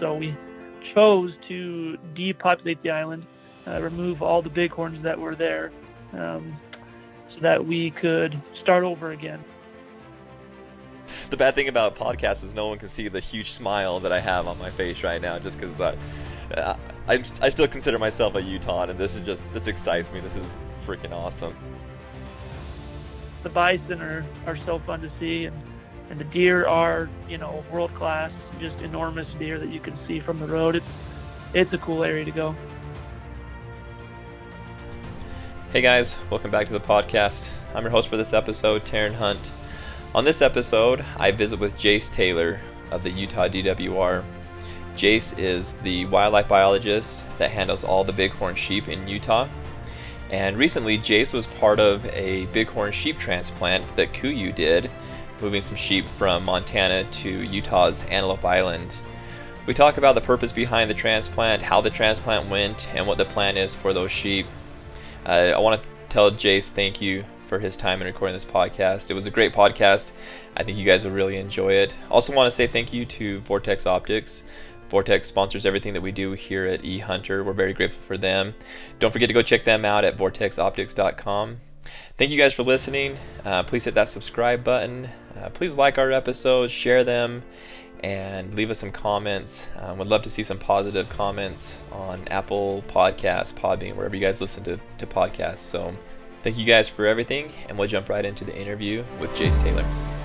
so we chose to depopulate the island, uh, remove all the bighorns that were there, um, so that we could start over again. The bad thing about podcasts is no one can see the huge smile that I have on my face right now, just because uh, I, I still consider myself a Utah, and this is just this excites me. This is freaking awesome. The bison are, are so fun to see, and and the deer are you know world class, just enormous deer that you can see from the road. It's it's a cool area to go. Hey guys, welcome back to the podcast. I'm your host for this episode, Taryn Hunt. On this episode, I visit with Jace Taylor of the Utah DWR. Jace is the wildlife biologist that handles all the bighorn sheep in Utah. And recently, Jace was part of a bighorn sheep transplant that KUIU did moving some sheep from Montana to Utah's Antelope Island. We talk about the purpose behind the transplant, how the transplant went, and what the plan is for those sheep. Uh, I want to tell Jace thank you for his time in recording this podcast. It was a great podcast. I think you guys will really enjoy it. Also, want to say thank you to Vortex Optics. Vortex sponsors everything that we do here at eHunter. We're very grateful for them. Don't forget to go check them out at vortexoptics.com. Thank you guys for listening. Uh, please hit that subscribe button. Uh, please like our episodes, share them, and leave us some comments. Uh, would love to see some positive comments on Apple Podcasts, Podbean, wherever you guys listen to, to podcasts. So thank you guys for everything, and we'll jump right into the interview with Jace Taylor.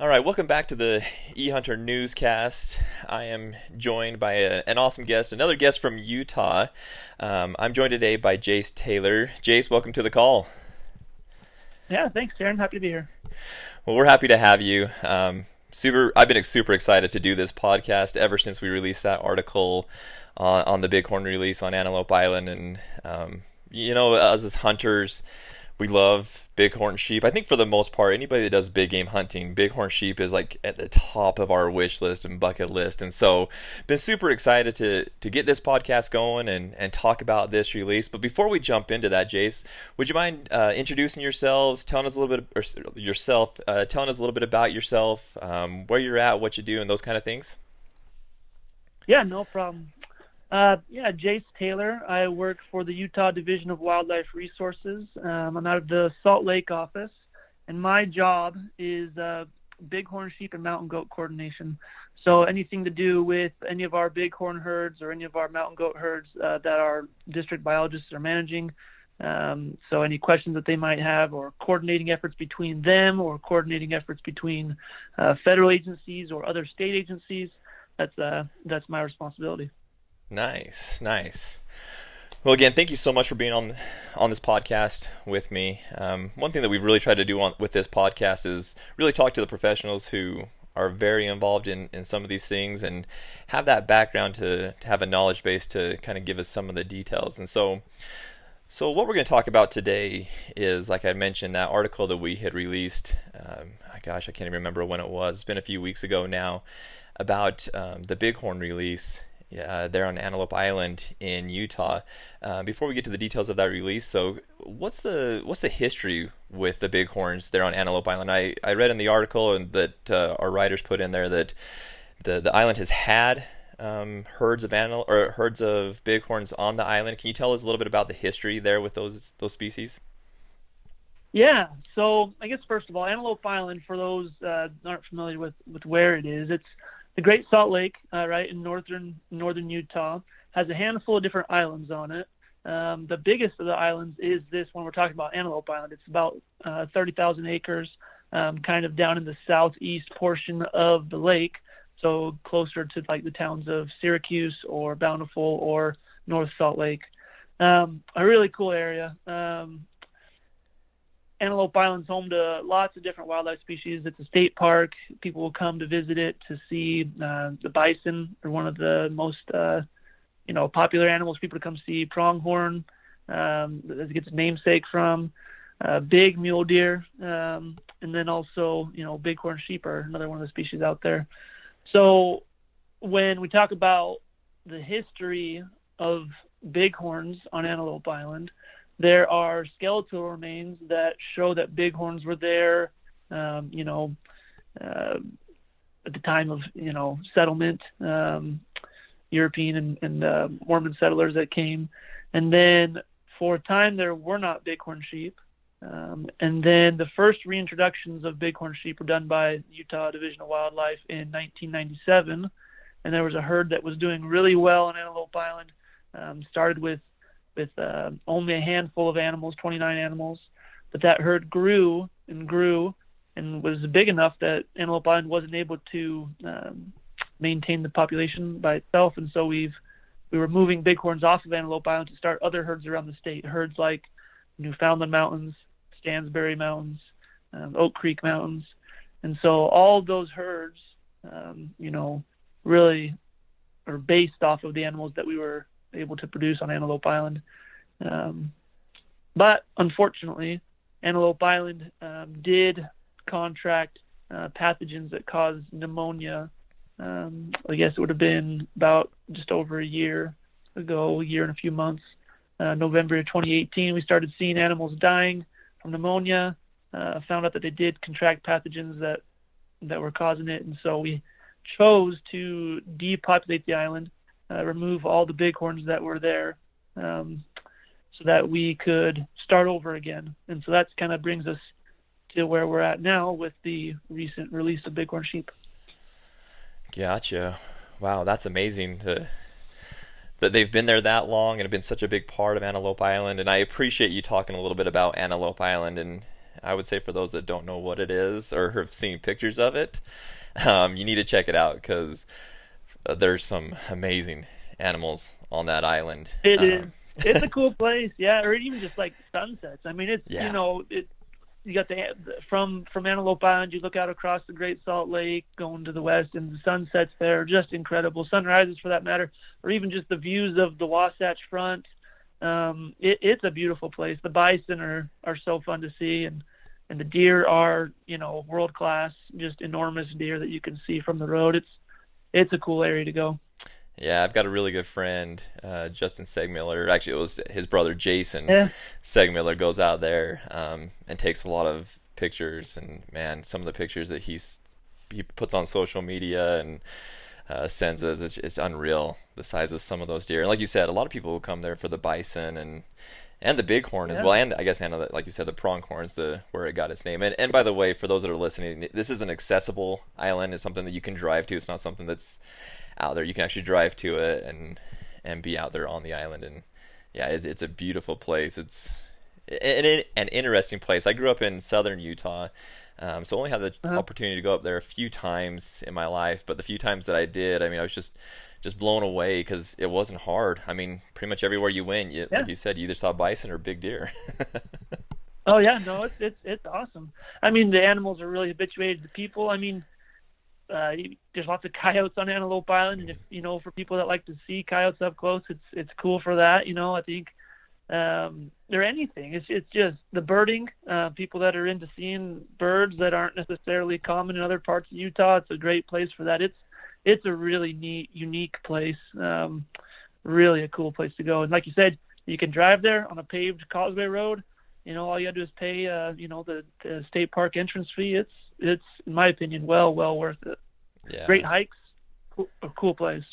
All right, welcome back to the eHunter newscast. I am joined by a, an awesome guest, another guest from Utah. Um, I'm joined today by Jace Taylor. Jace, welcome to the call. Yeah, thanks, Aaron. Happy to be here. Well, we're happy to have you. Um, super, I've been super excited to do this podcast ever since we released that article on, on the Bighorn release on Antelope Island, and um, you know, us as hunters we love bighorn sheep. I think for the most part, anybody that does big game hunting, bighorn sheep is like at the top of our wish list and bucket list. And so, been super excited to to get this podcast going and and talk about this release. But before we jump into that, Jace, would you mind uh, introducing yourselves, telling us a little bit yourself, uh, telling us a little bit about yourself, um, where you're at, what you do, and those kind of things? Yeah, no problem. Uh, yeah, Jace Taylor. I work for the Utah Division of Wildlife Resources. Um, I'm out of the Salt Lake office, and my job is uh, bighorn sheep and mountain goat coordination. So anything to do with any of our bighorn herds or any of our mountain goat herds uh, that our district biologists are managing. Um, so any questions that they might have, or coordinating efforts between them, or coordinating efforts between uh, federal agencies or other state agencies, that's uh, that's my responsibility. Nice, nice. Well, again, thank you so much for being on on this podcast with me. Um, one thing that we've really tried to do on, with this podcast is really talk to the professionals who are very involved in, in some of these things and have that background to, to have a knowledge base to kind of give us some of the details. And so, so what we're going to talk about today is, like I mentioned, that article that we had released. Um, gosh, I can't even remember when it was. It's been a few weeks ago now about um, the Bighorn release uh, there on Antelope Island in Utah. Uh, before we get to the details of that release, so what's the what's the history with the bighorns there on Antelope Island? I, I read in the article and that uh, our writers put in there that the the island has had um, herds of animal or herds of bighorns on the island. Can you tell us a little bit about the history there with those those species? Yeah, so I guess first of all, Antelope Island, for those uh, aren't familiar with with where it is, it's the Great Salt Lake, uh, right in northern northern Utah, has a handful of different islands on it. Um, the biggest of the islands is this one we're talking about, Antelope Island. It's about uh, 30,000 acres, um, kind of down in the southeast portion of the lake, so closer to like the towns of Syracuse or Bountiful or North Salt Lake. Um, a really cool area. Um, Antelope Island's home to lots of different wildlife species. It's a state park. People will come to visit it to see uh, the bison. They're one of the most, uh, you know, popular animals people to come see. Pronghorn, um, that gets its namesake from. Uh, big mule deer, um, and then also, you know, bighorn sheep are another one of the species out there. So when we talk about the history of bighorns on Antelope Island, there are skeletal remains that show that bighorns were there, um, you know, uh, at the time of you know settlement, um, European and, and uh, Mormon settlers that came, and then for a time there were not bighorn sheep. Um, and then the first reintroductions of bighorn sheep were done by Utah Division of Wildlife in 1997, and there was a herd that was doing really well on Antelope Island. Um, started with with uh, only a handful of animals, 29 animals, but that herd grew and grew and was big enough that Antelope Island wasn't able to um, maintain the population by itself, and so we've we were moving bighorns off of Antelope Island to start other herds around the state, herds like Newfoundland Mountains, Stansbury Mountains, um, Oak Creek Mountains, and so all those herds, um, you know, really are based off of the animals that we were able to produce on Antelope Island. Um, but unfortunately, Antelope Island um, did contract uh, pathogens that cause pneumonia. Um, I guess it would have been about just over a year ago, a year and a few months. Uh, November of 2018, we started seeing animals dying from pneumonia. Uh, found out that they did contract pathogens that that were causing it, and so we chose to depopulate the island, uh, remove all the bighorns that were there, um, so that we could start over again. And so that kind of brings us to where we're at now with the recent release of bighorn sheep. Gotcha. Wow, that's amazing to, that they've been there that long and have been such a big part of Antelope Island. And I appreciate you talking a little bit about Antelope Island. And I would say for those that don't know what it is or have seen pictures of it, um, you need to check it out because uh, there's some amazing animals on that island. It um, is. It's a cool place, yeah. Or even just like sunsets. I mean, it's yeah. you know it you got the from from Antelope Island. You look out across the Great Salt Lake, going to the west, and the sunsets there are just incredible. Sunrises, for that matter, or even just the views of the Wasatch Front. Um, it, it's a beautiful place. The bison are are so fun to see, and and the deer are you know world class, just enormous deer that you can see from the road. It's it's a cool area to go. Yeah, I've got a really good friend, uh, Justin Segmiller. Actually, it was his brother Jason yeah. Segmiller goes out there um, and takes a lot of pictures. And man, some of the pictures that he's he puts on social media and uh, sends us, it's, it's unreal the size of some of those deer. And like you said, a lot of people will come there for the bison and and the bighorn yeah. as well, and I guess and like you said, the pronghorns, the where it got its name. And and by the way, for those that are listening, this is an accessible island. It's something that you can drive to. It's not something that's out there. You can actually drive to it and and be out there on the island. And yeah, it's, it's a beautiful place. It's an, an interesting place. I grew up in southern Utah, um, so only had the uh-huh. opportunity to go up there a few times in my life. But the few times that I did, I mean, I was just just blown away because it wasn't hard. I mean, pretty much everywhere you went, you, yeah. like you said, you either saw bison or big deer. oh yeah, no, it's it's it's awesome. I mean, the animals are really habituated to people. I mean, uh, there's lots of coyotes on Antelope Island, and if you know, for people that like to see coyotes up close, it's it's cool for that. You know, I think um, or anything. It's it's just the birding. Uh, people that are into seeing birds that aren't necessarily common in other parts of Utah. It's a great place for that. It's it's a really neat, unique place. Um, really a cool place to go. And like you said, you can drive there on a paved causeway road. You know, all you got to do is pay, uh, you know, the, the state park entrance fee. It's it's in my opinion well well worth it. Yeah. Great hikes, cool, a cool place.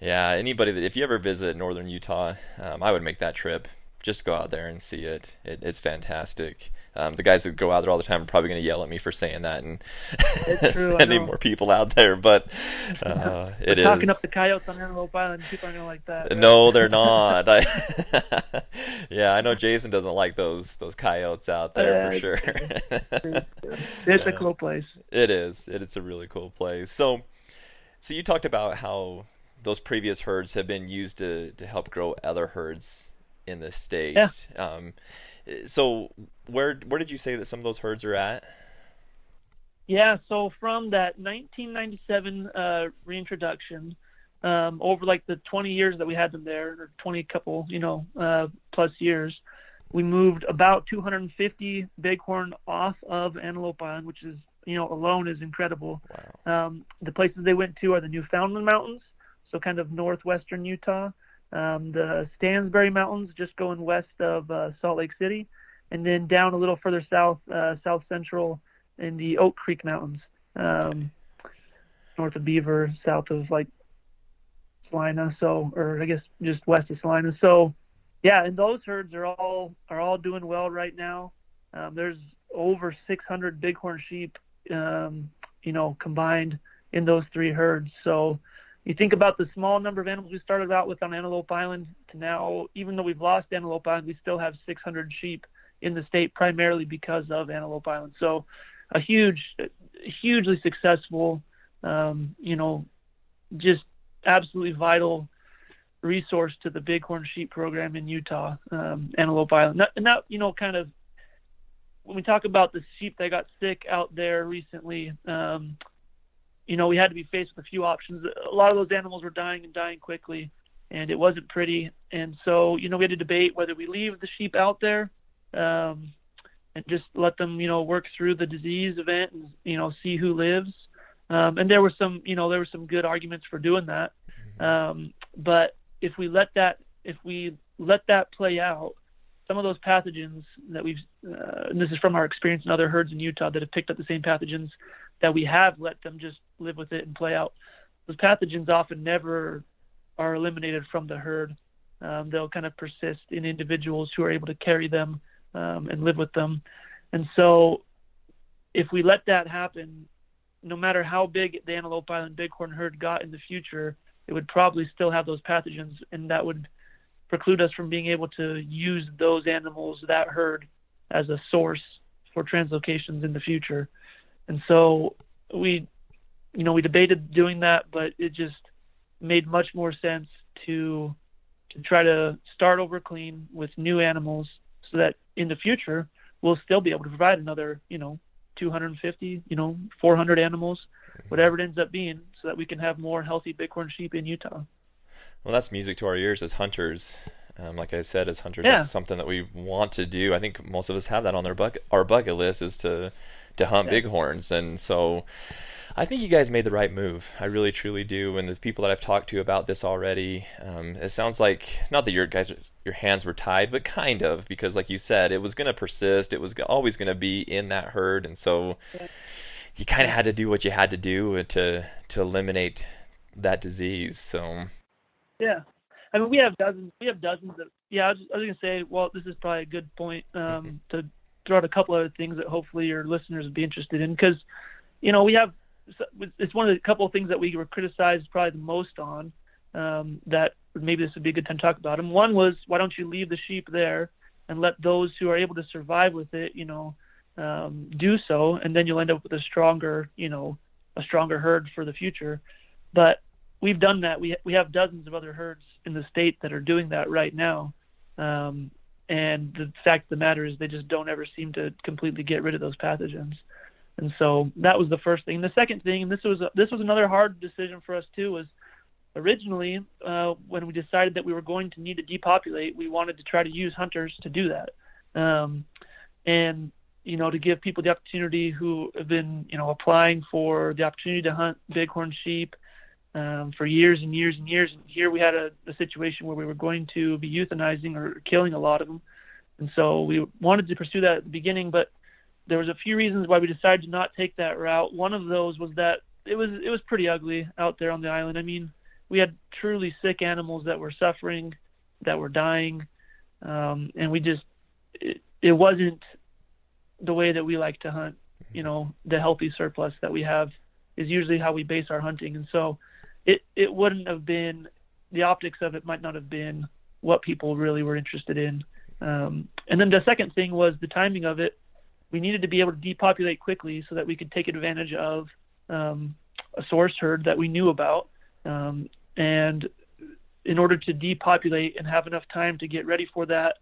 Yeah, anybody that if you ever visit northern Utah, um, I would make that trip. Just go out there and see it. it it's fantastic. Um, the guys that go out there all the time are probably going to yell at me for saying that and true, sending more people out there. But uh, it is talking up the coyotes on Antelope Island. People aren't going to like that. Right? No, they're not. I, yeah, I know Jason doesn't like those those coyotes out there for sure. it's a cool place. It is. It, it's a really cool place. So, so you talked about how those previous herds have been used to to help grow other herds in the state. Yeah. Um, so where where did you say that some of those herds are at? Yeah, so from that 1997 uh, reintroduction, um, over like the 20 years that we had them there, or 20 couple, you know, uh, plus years, we moved about 250 bighorn off of Antelope Island, which is, you know, alone is incredible. Wow. Um, the places they went to are the Newfoundland Mountains, so kind of northwestern Utah, um, the Stansbury Mountains, just going west of uh, Salt Lake City, and then down a little further south, uh, south central in the Oak Creek Mountains. um, north of Beaver, south of like Salina, so or I guess just west of Salina. So yeah, and those herds are all are all doing well right now. Um, there's over 600 bighorn sheep, um, you know, combined in those three herds. So you think about the small number of animals we started out with on Antelope Island to now, even though we've lost Antelope Island, we still have 600 sheep in the state primarily because of Antelope Island. So a huge, hugely successful, um, you know, just absolutely vital resource to the bighorn sheep program in Utah, um, Antelope Island. And that, you know, kind of when we talk about the sheep that got sick out there recently, um, you know, we had to be faced with a few options. A lot of those animals were dying and dying quickly, and it wasn't pretty. And so, you know, we had to debate whether we leave the sheep out there um, and just let them, you know, work through the disease event and, you know, see who lives. Um, and there were some, you know, there were some good arguments for doing that. Mm-hmm. Um, but if we let that, if we let that play out, some of those pathogens that we've, uh, and this is from our experience in other herds in Utah that have picked up the same pathogens that we have let them just live with it and play out. Those pathogens often never are eliminated from the herd. Um, they'll kind of persist in individuals who are able to carry them um, and live with them. And so, if we let that happen, no matter how big the Antelope Island bighorn herd got in the future, it would probably still have those pathogens, and that would preclude us from being able to use those animals, that herd, as a source for translocations in the future. And so we, you know, we debated doing that, but it just made much more sense to to try to start over clean with new animals, so that in the future we'll still be able to provide another, you know, 250, you know, 400 animals, whatever it ends up being, so that we can have more healthy bighorn sheep in Utah. Well, that's music to our ears as hunters. Um, like I said, as hunters, yeah. that's something that we want to do. I think most of us have that on their bucket, our bucket list is to to hunt yeah. bighorns, and so I think you guys made the right move. I really truly do. And the people that I've talked to about this already, um, it sounds like not that your guys your hands were tied, but kind of because, like you said, it was going to persist. It was always going to be in that herd, and so yeah. you kind of had to do what you had to do to to eliminate that disease. So yeah, I mean we have dozens. We have dozens of. Yeah, I was, I was gonna say. Well, this is probably a good point um, mm-hmm. to throw out a couple other things that hopefully your listeners would be interested in because, you know, we have it's one of the couple of things that we were criticized probably the most on. Um, that maybe this would be a good time to talk about them. One was why don't you leave the sheep there and let those who are able to survive with it, you know, um, do so, and then you'll end up with a stronger, you know, a stronger herd for the future. But we've done that. We we have dozens of other herds in the state that are doing that right now. Um, and the fact of the matter is, they just don't ever seem to completely get rid of those pathogens. And so that was the first thing. The second thing, and this was a, this was another hard decision for us too, was originally uh, when we decided that we were going to need to depopulate, we wanted to try to use hunters to do that, um, and you know to give people the opportunity who have been you know applying for the opportunity to hunt bighorn sheep um, for years and years and years. And here we had a, a situation where we were going to be euthanizing or killing a lot of them. And so we wanted to pursue that at the beginning, but there was a few reasons why we decided to not take that route. One of those was that it was it was pretty ugly out there on the island. I mean, we had truly sick animals that were suffering, that were dying, um, and we just it, it wasn't the way that we like to hunt. You know, the healthy surplus that we have is usually how we base our hunting, and so it it wouldn't have been the optics of it might not have been what people really were interested in. Um, and then the second thing was the timing of it. We needed to be able to depopulate quickly so that we could take advantage of um, a source herd that we knew about. Um, and in order to depopulate and have enough time to get ready for that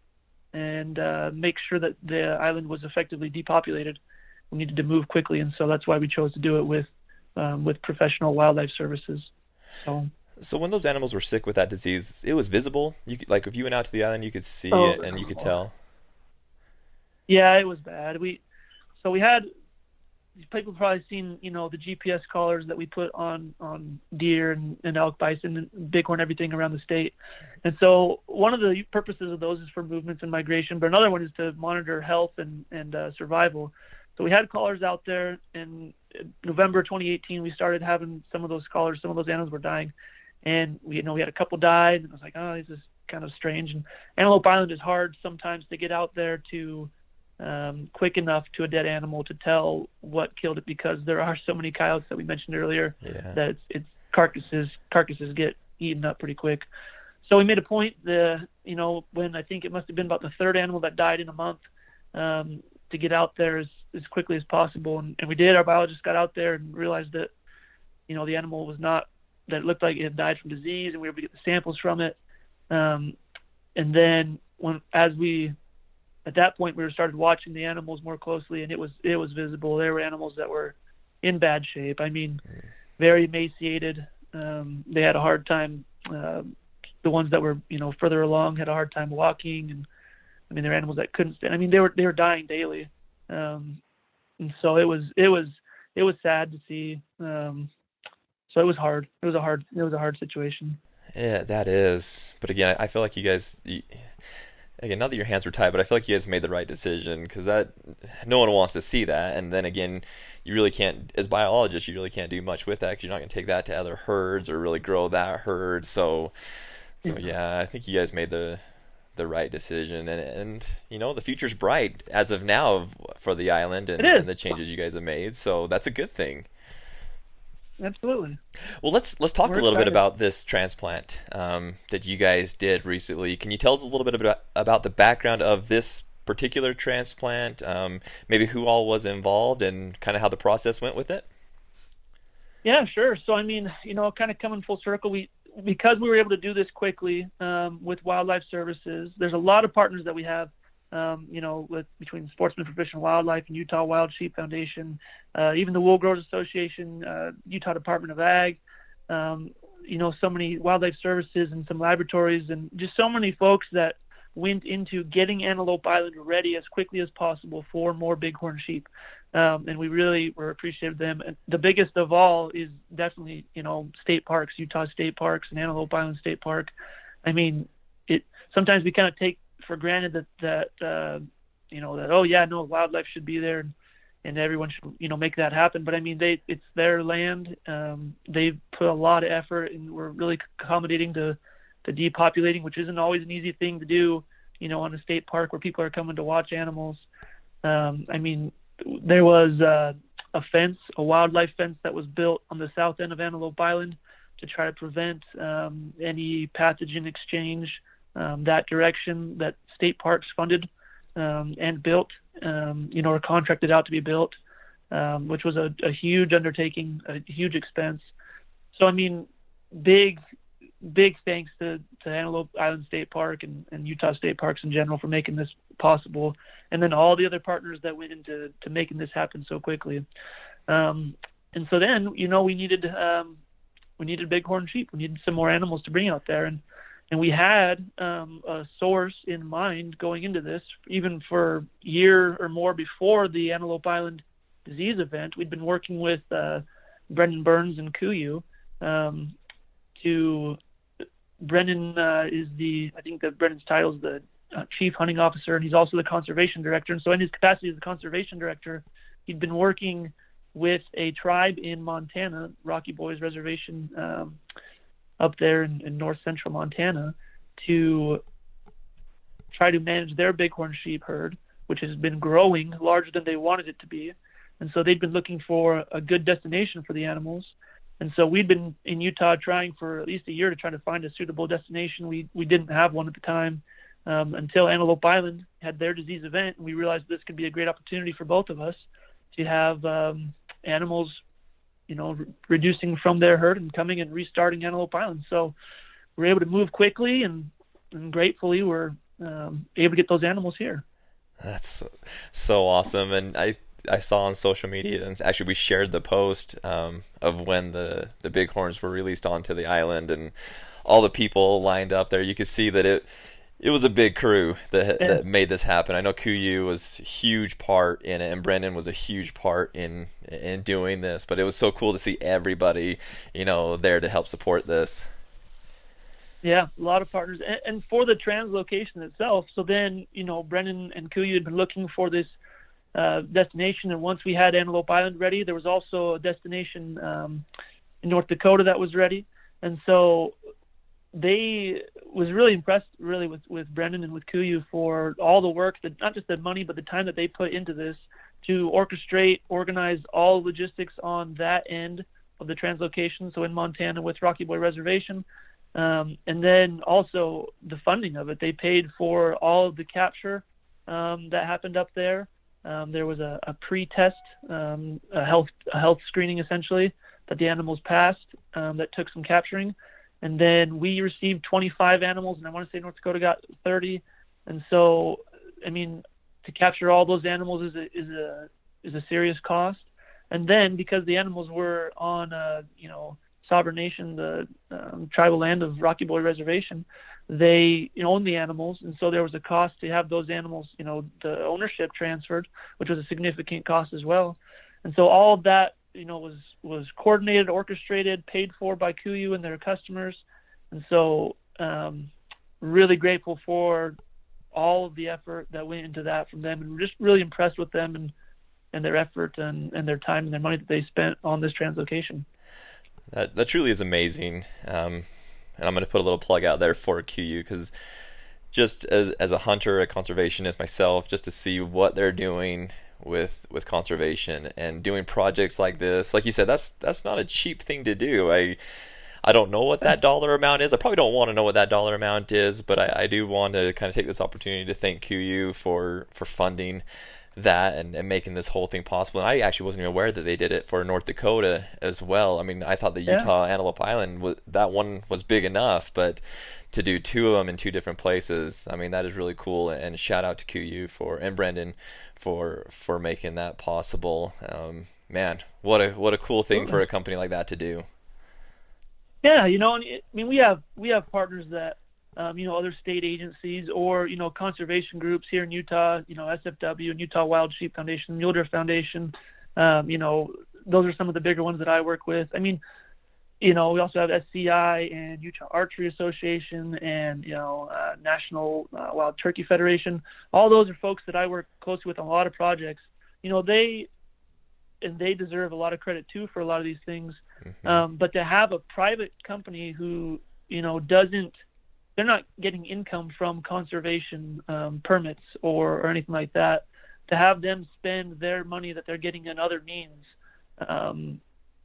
and uh, make sure that the island was effectively depopulated, we needed to move quickly. And so that's why we chose to do it with um, with professional wildlife services. So. So when those animals were sick with that disease, it was visible. You could, like if you went out to the island, you could see oh, it and you could tell. Yeah, it was bad. We so we had people probably seen you know the GPS collars that we put on on deer and, and elk, bison, and bighorn, everything around the state. And so one of the purposes of those is for movements and migration, but another one is to monitor health and and uh, survival. So we had collars out there, and November 2018, we started having some of those collars. Some of those animals were dying, and we you know we had a couple died, and I was like, oh, this is kind of strange. And Antelope Island is hard sometimes to get out there to um, quick enough to a dead animal to tell what killed it because there are so many coyotes that we mentioned earlier Yeah. that it's, it's carcasses carcasses get eaten up pretty quick. So we made a point the you know when I think it must have been about the third animal that died in a month um, to get out there as, as quickly as possible and, and we did. Our biologist got out there and realized that you know the animal was not that it looked like it had died from disease and we were able to get the samples from it. Um, and then when as we at that point we started watching the animals more closely and it was it was visible. There were animals that were in bad shape. I mean very emaciated. Um, they had a hard time um the ones that were you know further along had a hard time walking and i mean there were animals that couldn't stand i mean they were they were dying daily. Um, and so it was it was it was sad to see. Um, so it was hard. It was a hard it was a hard situation. Yeah, that is. But again, I I feel like you guys, you, again, not that your hands were tied, but I feel like you guys made the right decision because that no one wants to see that. And then again, you really can't, as biologists, you really can't do much with that because you're not going to take that to other herds or really grow that herd. So, so yeah, I think you guys made the the right decision, and and you know the future's bright as of now for the island and, and the changes you guys have made. So that's a good thing. Absolutely Well, let's let's talk We're a little bit about this transplant um, that you guys did recently. Can you tell us a little bit about, about the background of this particular transplant? Um, maybe who all was involved and kind of how the process went with it. Yeah, sure. So I mean, you know, kind of coming full circle, we because we were able to do this quickly um, with Wildlife Services. There's a lot of partners that we have, um, you know, with between Sportsman and Wildlife and Utah Wild Sheep Foundation, uh, even the Wool Growers Association, uh, Utah Department of Ag. Um, you know, so many wildlife services and some laboratories and just so many folks that went into getting Antelope Island ready as quickly as possible for more bighorn sheep um, and we really were appreciative of them. And the biggest of all is definitely you know state parks, Utah State Parks and Antelope Island State Park. I mean, it sometimes we kind of take for granted that that uh, you know that oh yeah no wildlife should be there and, everyone should you know make that happen. But I mean they it's their land. Um, they've put a lot of effort and we're really accommodating to to depopulating, which isn't always an easy thing to do. You know, on a state park where people are coming to watch animals. Um, I mean, there was uh, a fence, a wildlife fence that was built on the south end of Antelope Island to try to prevent um, any pathogen exchange um, that direction that state parks funded um, and built, um, you know, or contracted out to be built, um, which was a, a huge undertaking, a huge expense. So, I mean, big, big thanks to, to Antelope Island State Park and, and Utah State Parks in general for making this possible and then all the other partners that went into to making this happen so quickly. Um, and so then, you know, we needed um, we needed bighorn sheep. We needed some more animals to bring out there, and and we had um, a source in mind going into this, even for a year or more before the Antelope Island disease event. We'd been working with uh, Brendan Burns and KUIU um, to. Brendan uh, is the I think that Brendan's title is the uh, chief hunting officer, and he's also the conservation director. And so, in his capacity as the conservation director, he'd been working with a tribe in Montana, Rocky Boys Reservation, um, up there in, in north central Montana, to try to manage their bighorn sheep herd, which has been growing larger than they wanted it to be. And so they'd been looking for a good destination for the animals. And so we'd been in Utah trying for at least a year to try to find a suitable destination. We we didn't have one at the time um, until Antelope Island had their disease event, and we realized this could be a great opportunity for both of us to have um, animals, you know, re- reducing from their herd and coming and restarting Antelope Island. So we're able to move quickly, and, and gratefully we're um, able to get those animals here. That's so, so awesome, and I I saw on social media, and actually we shared the post um, of when the the bighorns were released onto the island, and all the people lined up there. You could see that it it was a big crew that Yeah. that made this happen. I know KUIU was a huge part in it, and Brendan was a huge part in in doing this. But it was so cool to see everybody, you know, there to help support this. Yeah, a lot of partners, and, and for the translocation itself. So then, you know, Brendan and KUIU had been looking for this uh, destination. And once we had Antelope Island ready, there was also a destination um, in North Dakota that was ready. And so they was really impressed really with, with Brendan and with KUIU for all the work that not just the money but the time that they put into this to orchestrate, organize all logistics on that end of the translocation. So in Montana with Rocky Boy Reservation, um, and then also the funding of it. They paid for all of the capture um, that happened up there. Um, there was a, a pre-test, um, a health a health screening essentially that the animals passed um, that took some capturing, and then we received 25 animals, and I want to say North Dakota got 30, and so I mean to capture all those animals is a is a is a serious cost, and then because the animals were on a you know sovereign nation, the um, tribal land of Rocky Boy Reservation, they you know, own the animals, and so there was a cost to have those animals, you know, the ownership transferred, which was a significant cost as well. And so all of that, you know, was was coordinated, orchestrated, paid for by KUIU and their customers, and so um, really grateful for all of the effort that went into that from them, and just really impressed with them and and their effort and, and their time and their money that they spent on this translocation. That that truly is amazing. Um, and I'm going to put a little plug out there for KUIU because just as as a hunter, a conservationist myself, just to see what they're doing with with conservation and doing projects like this, like you said, that's that's not a cheap thing to do. I I don't know what that dollar amount is. I probably don't want to know what that dollar amount is, but I, I do want to kind of take this opportunity to thank KUIU for for funding that and, and making this whole thing possible. And I actually wasn't even aware that they did it for North Dakota as well. I mean, I thought the Utah yeah. Antelope Island was, that one was big enough, but to do two of them in two different places, I mean, that is really cool. And shout out to KUIU for and Brendan for for making that possible. Um, man, what a what a cool thing for a company like that to do. Yeah, you know, I mean, we have we have partners that um, you know, other state agencies or, you know, conservation groups here in Utah, you know, SFW and Utah Wild Sheep Foundation, Mule Deer Foundation. Um, you know, those are some of the bigger ones that I work with. I mean, you know, we also have SCI and Utah Archery Association and, you know, uh, National uh, Wild Turkey Federation. All those are folks that I work closely with on a lot of projects. You know, they, and they deserve a lot of credit too for a lot of these things. Mm-hmm. Um, but to have a private company who, you know, doesn't – they're not getting income from conservation um, permits or, or anything like that. To have them spend their money that they're getting in other means, um,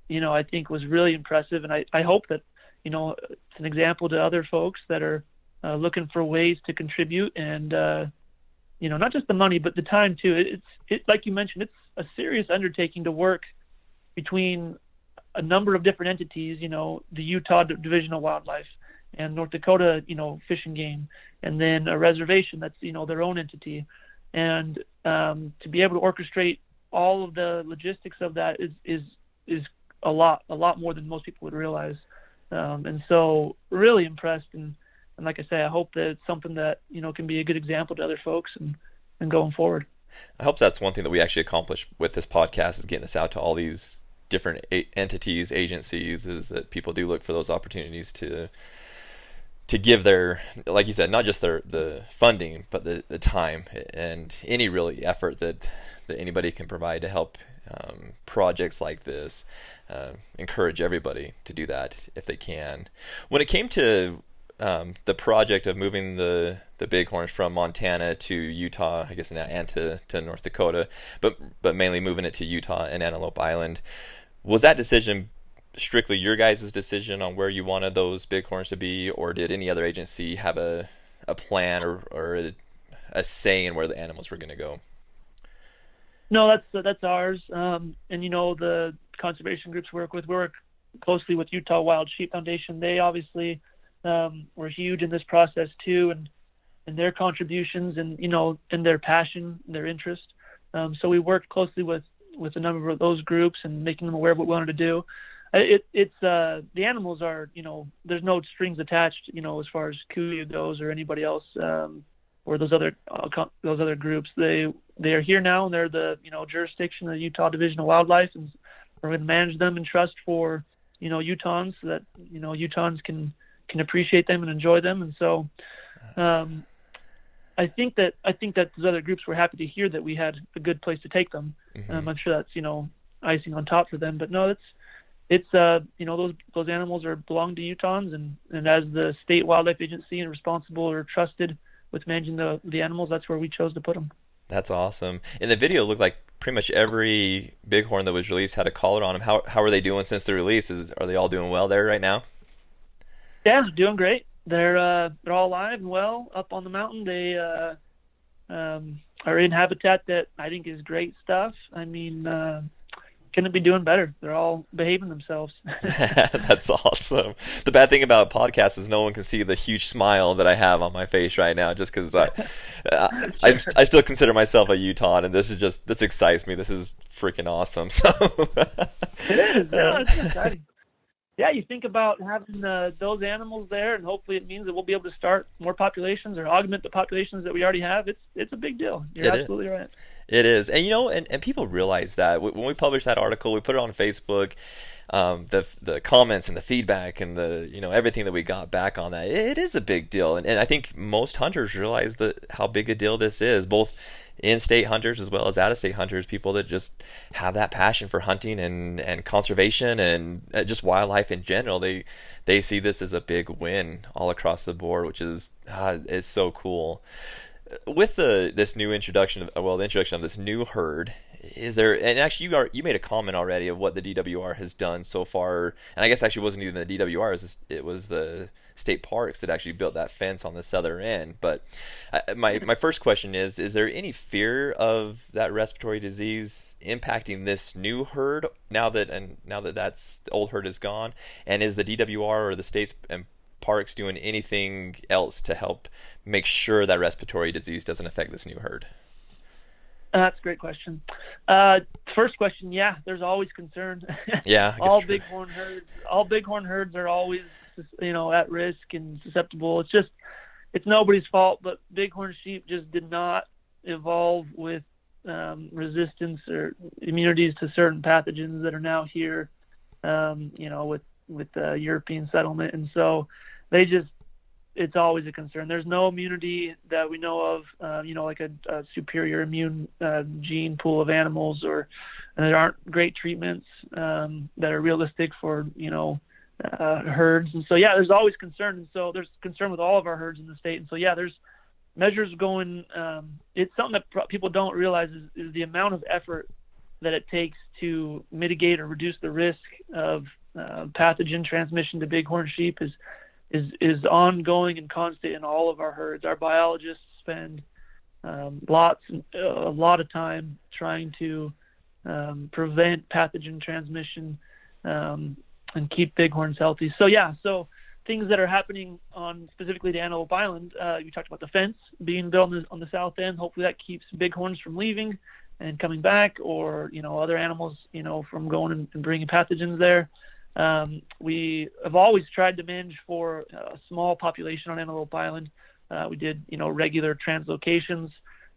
you know, I think was really impressive, and I, I hope that you know it's an example to other folks that are uh, looking for ways to contribute and uh, you know not just the money but the time too. It, it's it, like you mentioned, it's a serious undertaking to work between a number of different entities. You know, the Utah Division of Wildlife and North Dakota, you know, Fish and Game, and then a reservation that's you know their own entity, and um, to be able to orchestrate all of the logistics of that is is is a lot a lot more than most people would realize, um, and so really impressed and and like I say, I hope that it's something that you know can be a good example to other folks and and going forward. I hope that's one thing that we actually accomplish with this podcast is getting this out to all these different a- entities, agencies, is that people do look for those opportunities to to give their like you said not just their the funding but the, the time and any really effort that that anybody can provide to help um, projects like this uh, encourage everybody to do that if they can when it came to um, the project of moving the the bighorns from Montana to Utah, I guess now and to, to North Dakota, but but mainly moving it to Utah and Antelope Island. Was that decision strictly your guys' decision on where you wanted those bighorns to be, or did any other agency have a a plan or or a, a say in where the animals were going to go? No, that's that's ours. Um, and you know the conservation groups work with. We work closely with Utah Wild Sheep Foundation. They obviously um, were huge in this process too, and and their contributions and you know and their passion, their interest. Um, so we worked closely with with a number of those groups and making them aware of what we wanted to do it it's uh the animals are you know there's no strings attached you know as far as KUIU goes or anybody else um or those other uh, those other groups they they are here now and they're the you know jurisdiction of the Utah Division of Wildlife and we're going to manage them in trust for you know Utahns so that you know Utahns can can appreciate them and enjoy them and so um I think that I think that those other groups were happy to hear that we had a good place to take them. Mm-hmm. Um, I'm sure that's you know icing on top for them. But no, it's it's uh you know those those animals are belong to Utahns and and as the state wildlife agency and responsible or trusted with managing the the animals, that's where we chose to put them. That's awesome. In the video, it looked like pretty much every bighorn that was released had a collar on them. How how are they doing since the release? Is, are they all doing well there right now? Yeah, doing great. They're uh, they're all alive and well up on the mountain. They uh, um, are in habitat that I think is great stuff. I mean, uh, couldn't be doing better. They're all behaving themselves. That's awesome. The bad thing about podcasts is no one can see the huge smile that I have on my face right now, just because I, I, I, I, still consider myself a Utah, and this is just this excites me. This is freaking awesome. So it is. Yeah, it's exciting. Yeah, you think about having uh, those animals there, and hopefully it means that we'll be able to start more populations or augment the populations that we already have. It's it's a big deal. You're it absolutely is. right. It is, and you know, and, and people realize that when we published that article, we put it on Facebook. Um, the the comments and the feedback and the you know everything that we got back on that, it is a big deal, and, and I think most hunters realize that how big a deal this is, both in-state hunters as well as out-of-state hunters, people that just have that passion for hunting and, and conservation and uh, just wildlife in general. They they see this as a big win all across the board, which is uh, is so cool with the this new introduction of well the introduction of this new herd is there and actually you are you made a comment already of what the DWR has done so far. And I guess actually wasn't even the DWR it was, it was the state parks that actually built that fence on the southern end. But uh, my my first question is is there any fear of that respiratory disease impacting this new herd now that and now that that's the old herd is gone? And is the DWR or the states and parks doing anything else to help make sure that respiratory disease doesn't affect this new herd? Uh, that's a great question. Uh, first question, yeah, there's always concern. Yeah, all bighorn herds, all bighorn herds are always, you know, at risk and susceptible. It's just, it's nobody's fault, but bighorn sheep just did not evolve with um, resistance or immunities to certain pathogens that are now here. Um, you know, with with the European settlement, and so they just it's always a concern. There's no immunity that we know of, uh, you know, like a, a superior immune uh, gene pool of animals, or there aren't great treatments um, that are realistic for, you know, uh, herds. And so, yeah, there's always concern. And so there's concern with all of our herds in the state. And so, yeah, there's measures going. Um, it's something that people don't realize is, is the amount of effort that it takes to mitigate or reduce the risk of uh, pathogen transmission to bighorn sheep is is is ongoing and constant in all of our herds. Our biologists spend um, lots a lot of time trying to um, prevent pathogen transmission um, and keep bighorns healthy. So yeah, so things that are happening on specifically to Antelope Island. Uh, you talked about the fence being built on the, on the south end. Hopefully that keeps bighorns from leaving and coming back, or you know other animals you know from going and, and bringing pathogens there. Um, we have always tried to manage for a small population on Antelope Island. Uh, we did, you know, regular translocations,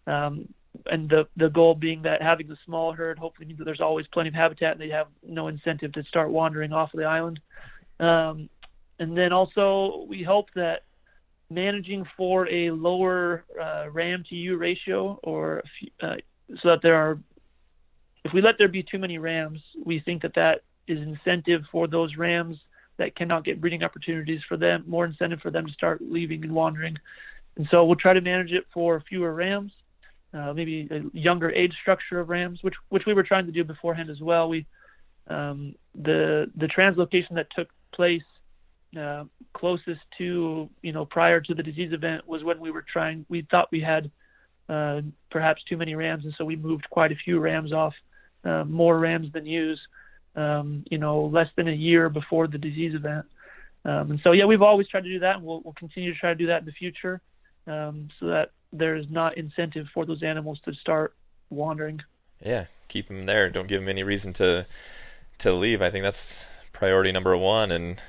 um, and the the goal being that having the small herd hopefully means that there's always plenty of habitat and they have no incentive to start wandering off of the island. Um, and then also we hope that managing for a lower uh, ram to ewe ratio, or uh, so that there are, if we let there be too many rams, we think that that is incentive for those rams that cannot get breeding opportunities for them, more incentive for them to start leaving and wandering. And so we'll try to manage it for fewer rams, uh, maybe a younger age structure of rams, which which we were trying to do beforehand as well. We um, the the translocation that took place uh, closest to you know prior to the disease event was when we were trying. We thought we had uh, perhaps too many rams, and so we moved quite a few rams off, uh, more rams than ewes um, you know, less than a year before the disease event. Um, and so, yeah, we've always tried to do that, and we'll, we'll continue to try to do that in the future, um, so that there's not incentive for those animals to start wandering. Yeah, keep them there. Don't give them any reason to to leave. I think that's priority number one. And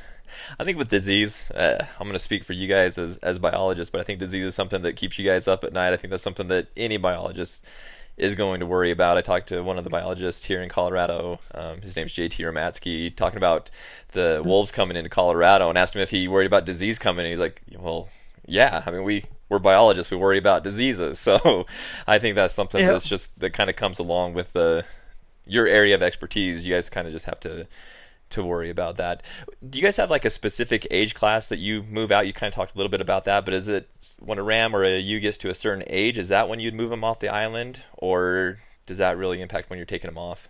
I think with disease, uh, I'm going to speak for you guys as as biologists, but I think disease is something that keeps you guys up at night. I think that's something that any biologist is going to worry about. I talked to one of the biologists here in Colorado. Um, his name's JT Romatzke, talking about the wolves coming into Colorado, and asked him if he worried about disease coming. And he's like, "Well, yeah, I mean we we're biologists. We worry about diseases, so I think that's something Yeah. that's just that kind of comes along with the your area of expertise. You guys kind of just have to to worry about that. Do you guys have like a specific age class that you move out? You kind of talked a little bit about that, but is it when a ram or a ewe gets to a certain age? Is that when you'd move them off the island, or does that really impact when you're taking them off?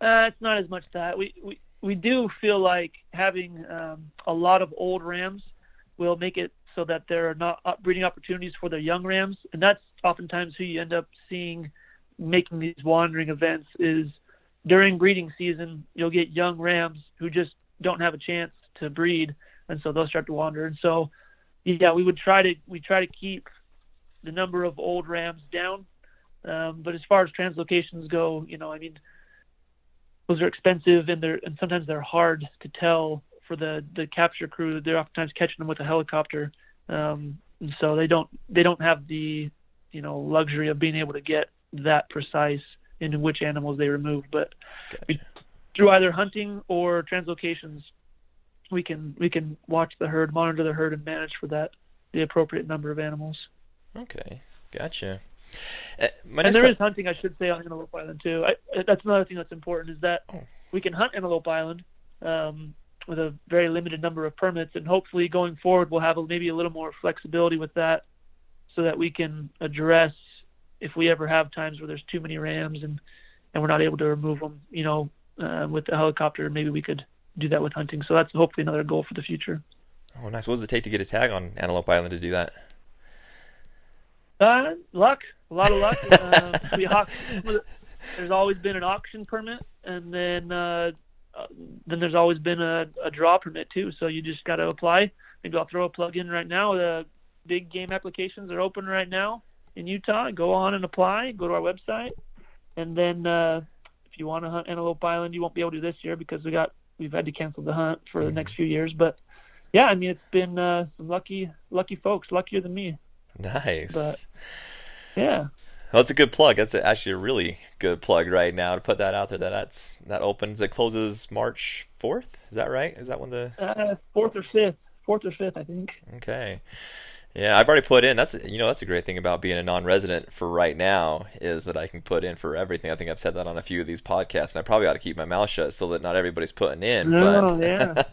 Uh, it's not as much that we, we we do feel like having um, a lot of old rams will make it so that there are not breeding opportunities for their young rams, and that's oftentimes who you end up seeing making these wandering events. Is during breeding season you'll get young rams who just don't have a chance to breed, and so they'll start to wander. And so, yeah, we would try to we try to keep the number of old rams down. Um, but as far as translocations go, you know, I mean, those are expensive and they're and sometimes they're hard to tell for the the capture crew. They're oftentimes catching them with a helicopter, um, and so they don't they don't have the you know luxury of being able to get that precise into which animals they remove. But Gotcha. through either hunting or translocations, we can we can watch the herd, monitor the herd, and manage for that the appropriate number of animals. Okay, gotcha. Uh, and there is hunting, I should say, on Antelope Island too. I, that's another thing that's important is that Oh. we can hunt Antelope Island um, with a very limited number of permits, and hopefully going forward we'll have a, maybe a little more flexibility with that, so that we can address if we ever have times where there's too many rams and and we're not able to remove them. You know, uh, with the helicopter, maybe we could do that with hunting. So that's hopefully another goal for the future. Oh, nice. What does it take to get a tag on Antelope Island to do that? Uh, luck, a lot of luck. uh, we hawk, there's always been an auction permit, and then uh, uh, then there's always been a, a draw permit too. So you just got to apply. Maybe I'll throw a plug in right now. The big game applications are open right now in Utah. Go on and apply. Go to our website, and then uh, if you want to hunt Antelope Island, you won't be able to this year because we got we've had to cancel the hunt for the next few years. But yeah, I mean it's been uh, some lucky lucky folks, luckier than me. Nice. But- Yeah. Well, that's a good plug. That's actually a really good plug right now to put that out there. That that's that opens. It closes March fourth. Is that right? Is that when the Uh, fourth or fifth, fourth or fifth, I think. okay? Yeah, I've already put in. That's you know that's a great thing about being a non-resident for right now is that I can put in for everything. I think I've said that on a few of these podcasts, and I probably ought to keep my mouth shut so that not everybody's putting in. No, but yeah.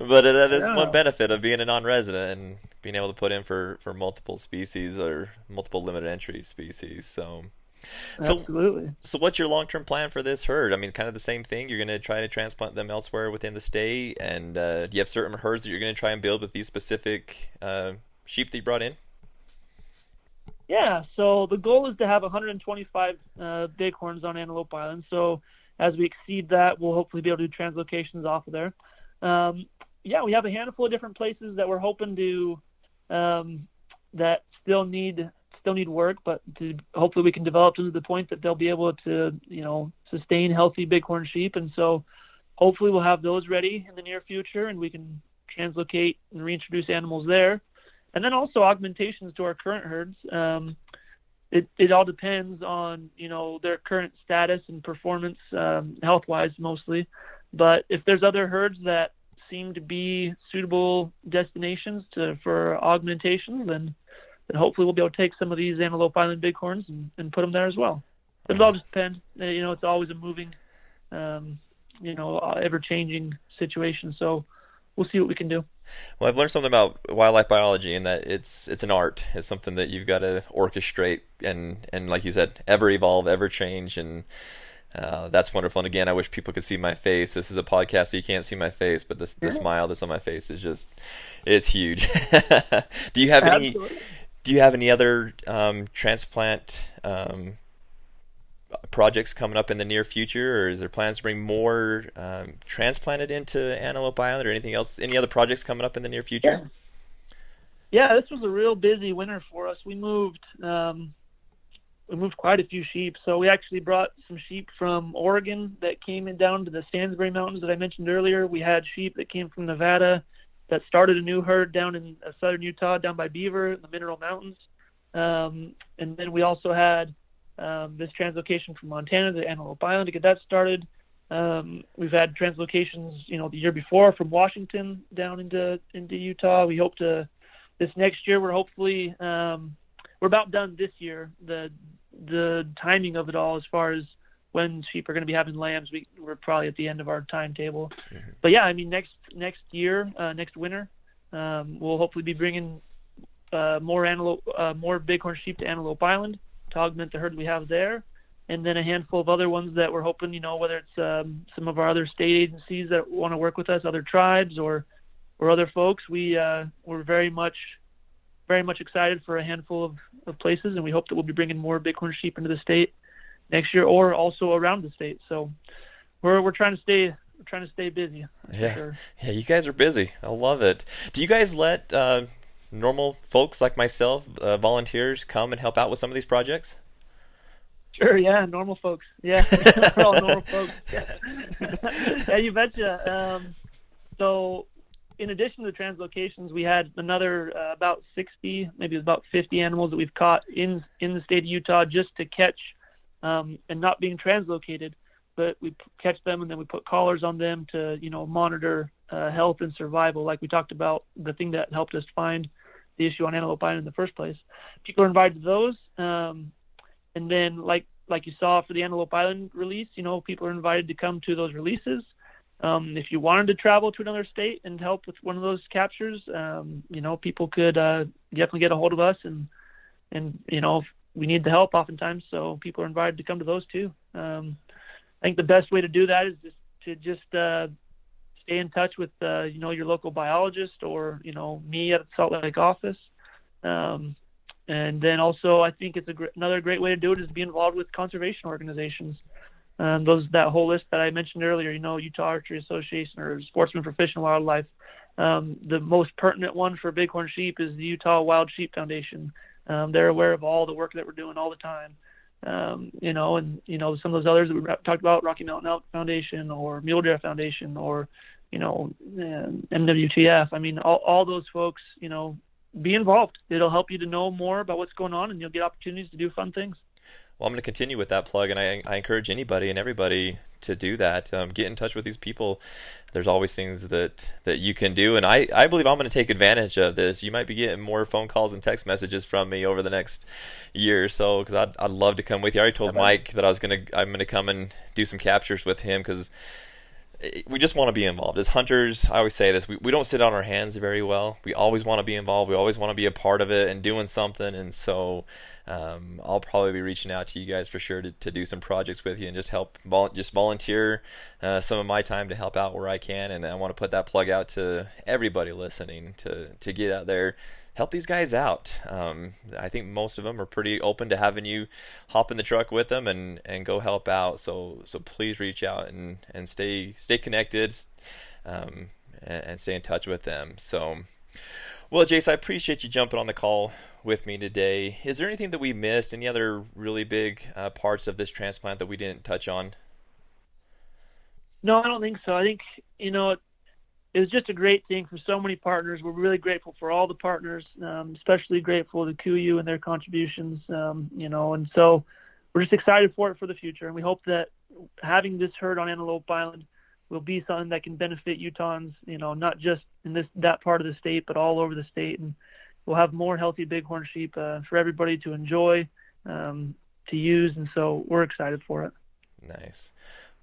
but that is Yeah. one benefit of being a non-resident and being able to put in for for multiple species or multiple limited entry species. So. So, Absolutely. so what's your long-term plan for this herd? I mean, kind of the same thing. You're going to try to transplant them elsewhere within the state, and uh, do you have certain herds that you're going to try and build with these specific uh, sheep that you brought in? Yeah. So the goal is to have 125 uh, bighorns on Antelope Island. So as we exceed that, we'll hopefully be able to do translocations off of there. Um, yeah, we have a handful of different places that we're hoping to um, that still need still need work, but to hopefully we can develop them to the point that they'll be able to you know sustain healthy bighorn sheep, and so hopefully we'll have those ready in the near future, and we can translocate and reintroduce animals there, and then also augmentations to our current herds. Um, it, it all depends on you know their current status and performance um, health wise mostly. But if there's other herds that seem to be suitable destinations to for augmentation then then hopefully we'll be able to take some of these antelope island bighorns and, and put them there as well. It all just depends. Uh, you know it's always a moving um, you know ever changing situation. So we'll see what we can do Well, I've learned something about wildlife biology, and that it's it's an art. It's something that you've got to orchestrate, and and like you said, ever evolve, ever change, and uh, that's wonderful. And again, I wish people could see my face. This is a podcast, so you can't see my face, but this the Yeah. smile that's on my face is just it's huge. do you have any? Do you have any other um, transplant um, projects coming up in the near future, or is there plans to bring more um, transplanted into Antelope Island, or anything else? Any other projects coming up in the near future? Yeah, this was a real busy winter for us. We moved um, we moved quite a few sheep. So we actually brought some sheep from Oregon that came in down to the Stansbury Mountains that I mentioned earlier. We had sheep that came from Nevada that started a new herd down in uh, southern Utah, down by Beaver in the Mineral Mountains. Um, and then we also had um, this translocation from Montana to Antelope Island to get that started. Um, we've had translocations, you know, the year before from Washington down into into Utah. We hope to this next year, we're hopefully um, we're about done this year. The the timing of it all, as far as when sheep are going to be having lambs, we we're probably at the end of our timetable. Mm-hmm. But yeah, I mean next next year, uh, next winter, um, we'll hopefully be bringing uh, more antelope, uh, more bighorn sheep to Antelope Island to augment the herd we have there, and then a handful of other ones that we're hoping, you know, whether it's um, some of our other state agencies that want to work with us, other tribes, or or other folks. We uh, we're very much very much excited for a handful of, of places, and we hope that we'll be bringing more bighorn sheep into the state next year, or also around the state. So we're we're trying to stay we're trying to stay busy. Yeah, sure. yeah, you guys are busy. I love it. Do you guys let uh, normal folks like myself, uh, volunteers, come and help out with some of these projects? Sure, yeah, normal folks. Yeah, we're all normal folks. Yeah, yeah you betcha. Um, so, in addition to the translocations, we had another uh, about 60, maybe it was about 50 animals that we've caught in in the state of Utah just to catch um, and not being translocated. But we catch them and then we put collars on them to, you know, monitor uh, health and survival, like we talked about. The thing that helped us find the issue on Antelope Island in the first place. People are invited to those. Um, and then like like you saw for the Antelope Island release, you know, people are invited to come to those releases. Um, if you wanted to travel to another state and help with one of those captures, um, you know, people could uh, definitely get a hold of us and and you know we need the help oftentimes, so people are invited to come to those too. Um, I think the best way to do that is just to just uh, stay in touch with uh, you know your local biologist or you know me at the Salt Lake office. Um, and then also, I think it's gr- another great way to do it is be involved with conservation organizations. Um, those that whole list that I mentioned earlier, you know, Utah Archery Association or Sportsmen for Fish and Wildlife. Um, the most pertinent one for bighorn sheep is the Utah Wild Sheep Foundation. Um, they're aware of all the work that we're doing all the time. Um, you know, and you know some of those others that we talked about, Rocky Mountain Elk Foundation or Mule Deer Foundation or you know NWTF. I mean, all, all those folks, you know, be involved. It'll help you to know more about what's going on, and you'll get opportunities to do fun things. Well, I'm going to continue with that plug, and I, I encourage anybody and everybody to do that. Um, get in touch with these people. There's always things that, that you can do, and I, I believe I'm going to take advantage of this. You might be getting more phone calls and text messages from me over the next year or so because I'd, I'd love to come with you. I already told Mike that I was going to I'm going to come and do some captures with him because we just want to be involved. As hunters i always say this we, we don't sit on our hands very well. We always want to be involved. We always want to be a part of it and doing something. And so um, i'll probably be reaching out to you guys for sure to, to do some projects with you and just help vol- just volunteer uh, some of my time to help out where i can. And i want to put that plug out to everybody listening to to get out there help these guys out. Um, I think most of them are pretty open to having you hop in the truck with them and, and go help out. So so please reach out and, and stay stay connected um, and, and, stay in touch with them. So well, Jace, I appreciate you jumping on the call with me today. Is there anything that we missed? Any other really big uh, parts of this transplant that we didn't touch on? No, I don't think so. I think you know it was just a great thing for so many partners. We're really grateful for all the partners, um, especially grateful to KUIU and their contributions. Um, you know, and so we're just excited for it for the future, and we hope that having this herd on Antelope Island will be something that can benefit Utahns. You know, not just in this that part of the state, but all over the state, and we'll have more healthy bighorn sheep uh, for everybody to enjoy, um, to use, and so we're excited for it. Nice.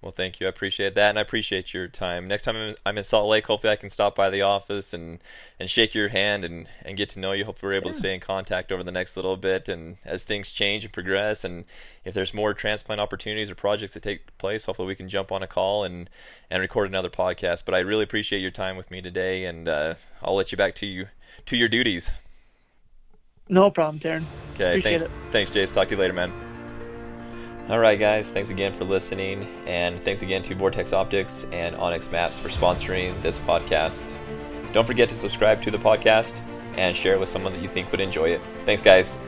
Well, thank you. I appreciate that, and I appreciate your time. Next time I'm in Salt Lake, hopefully I can stop by the office and, and shake your hand and, and get to know you. Hopefully we're able yeah. to stay in contact over the next little bit, and as things change and progress, and if there's more transplant opportunities or projects that take place, hopefully we can jump on a call and, and record another podcast. But I really appreciate your time with me today, and uh, I'll let you back to you to your duties. No problem, Darren. Okay, appreciate thanks. It. Thanks, Jace. Talk to you later, man. Alright, guys, thanks again for listening, and thanks again to Vortex Optics and onX Maps for sponsoring this podcast. Don't forget to subscribe to the podcast and share it with someone that you think would enjoy it. Thanks, guys.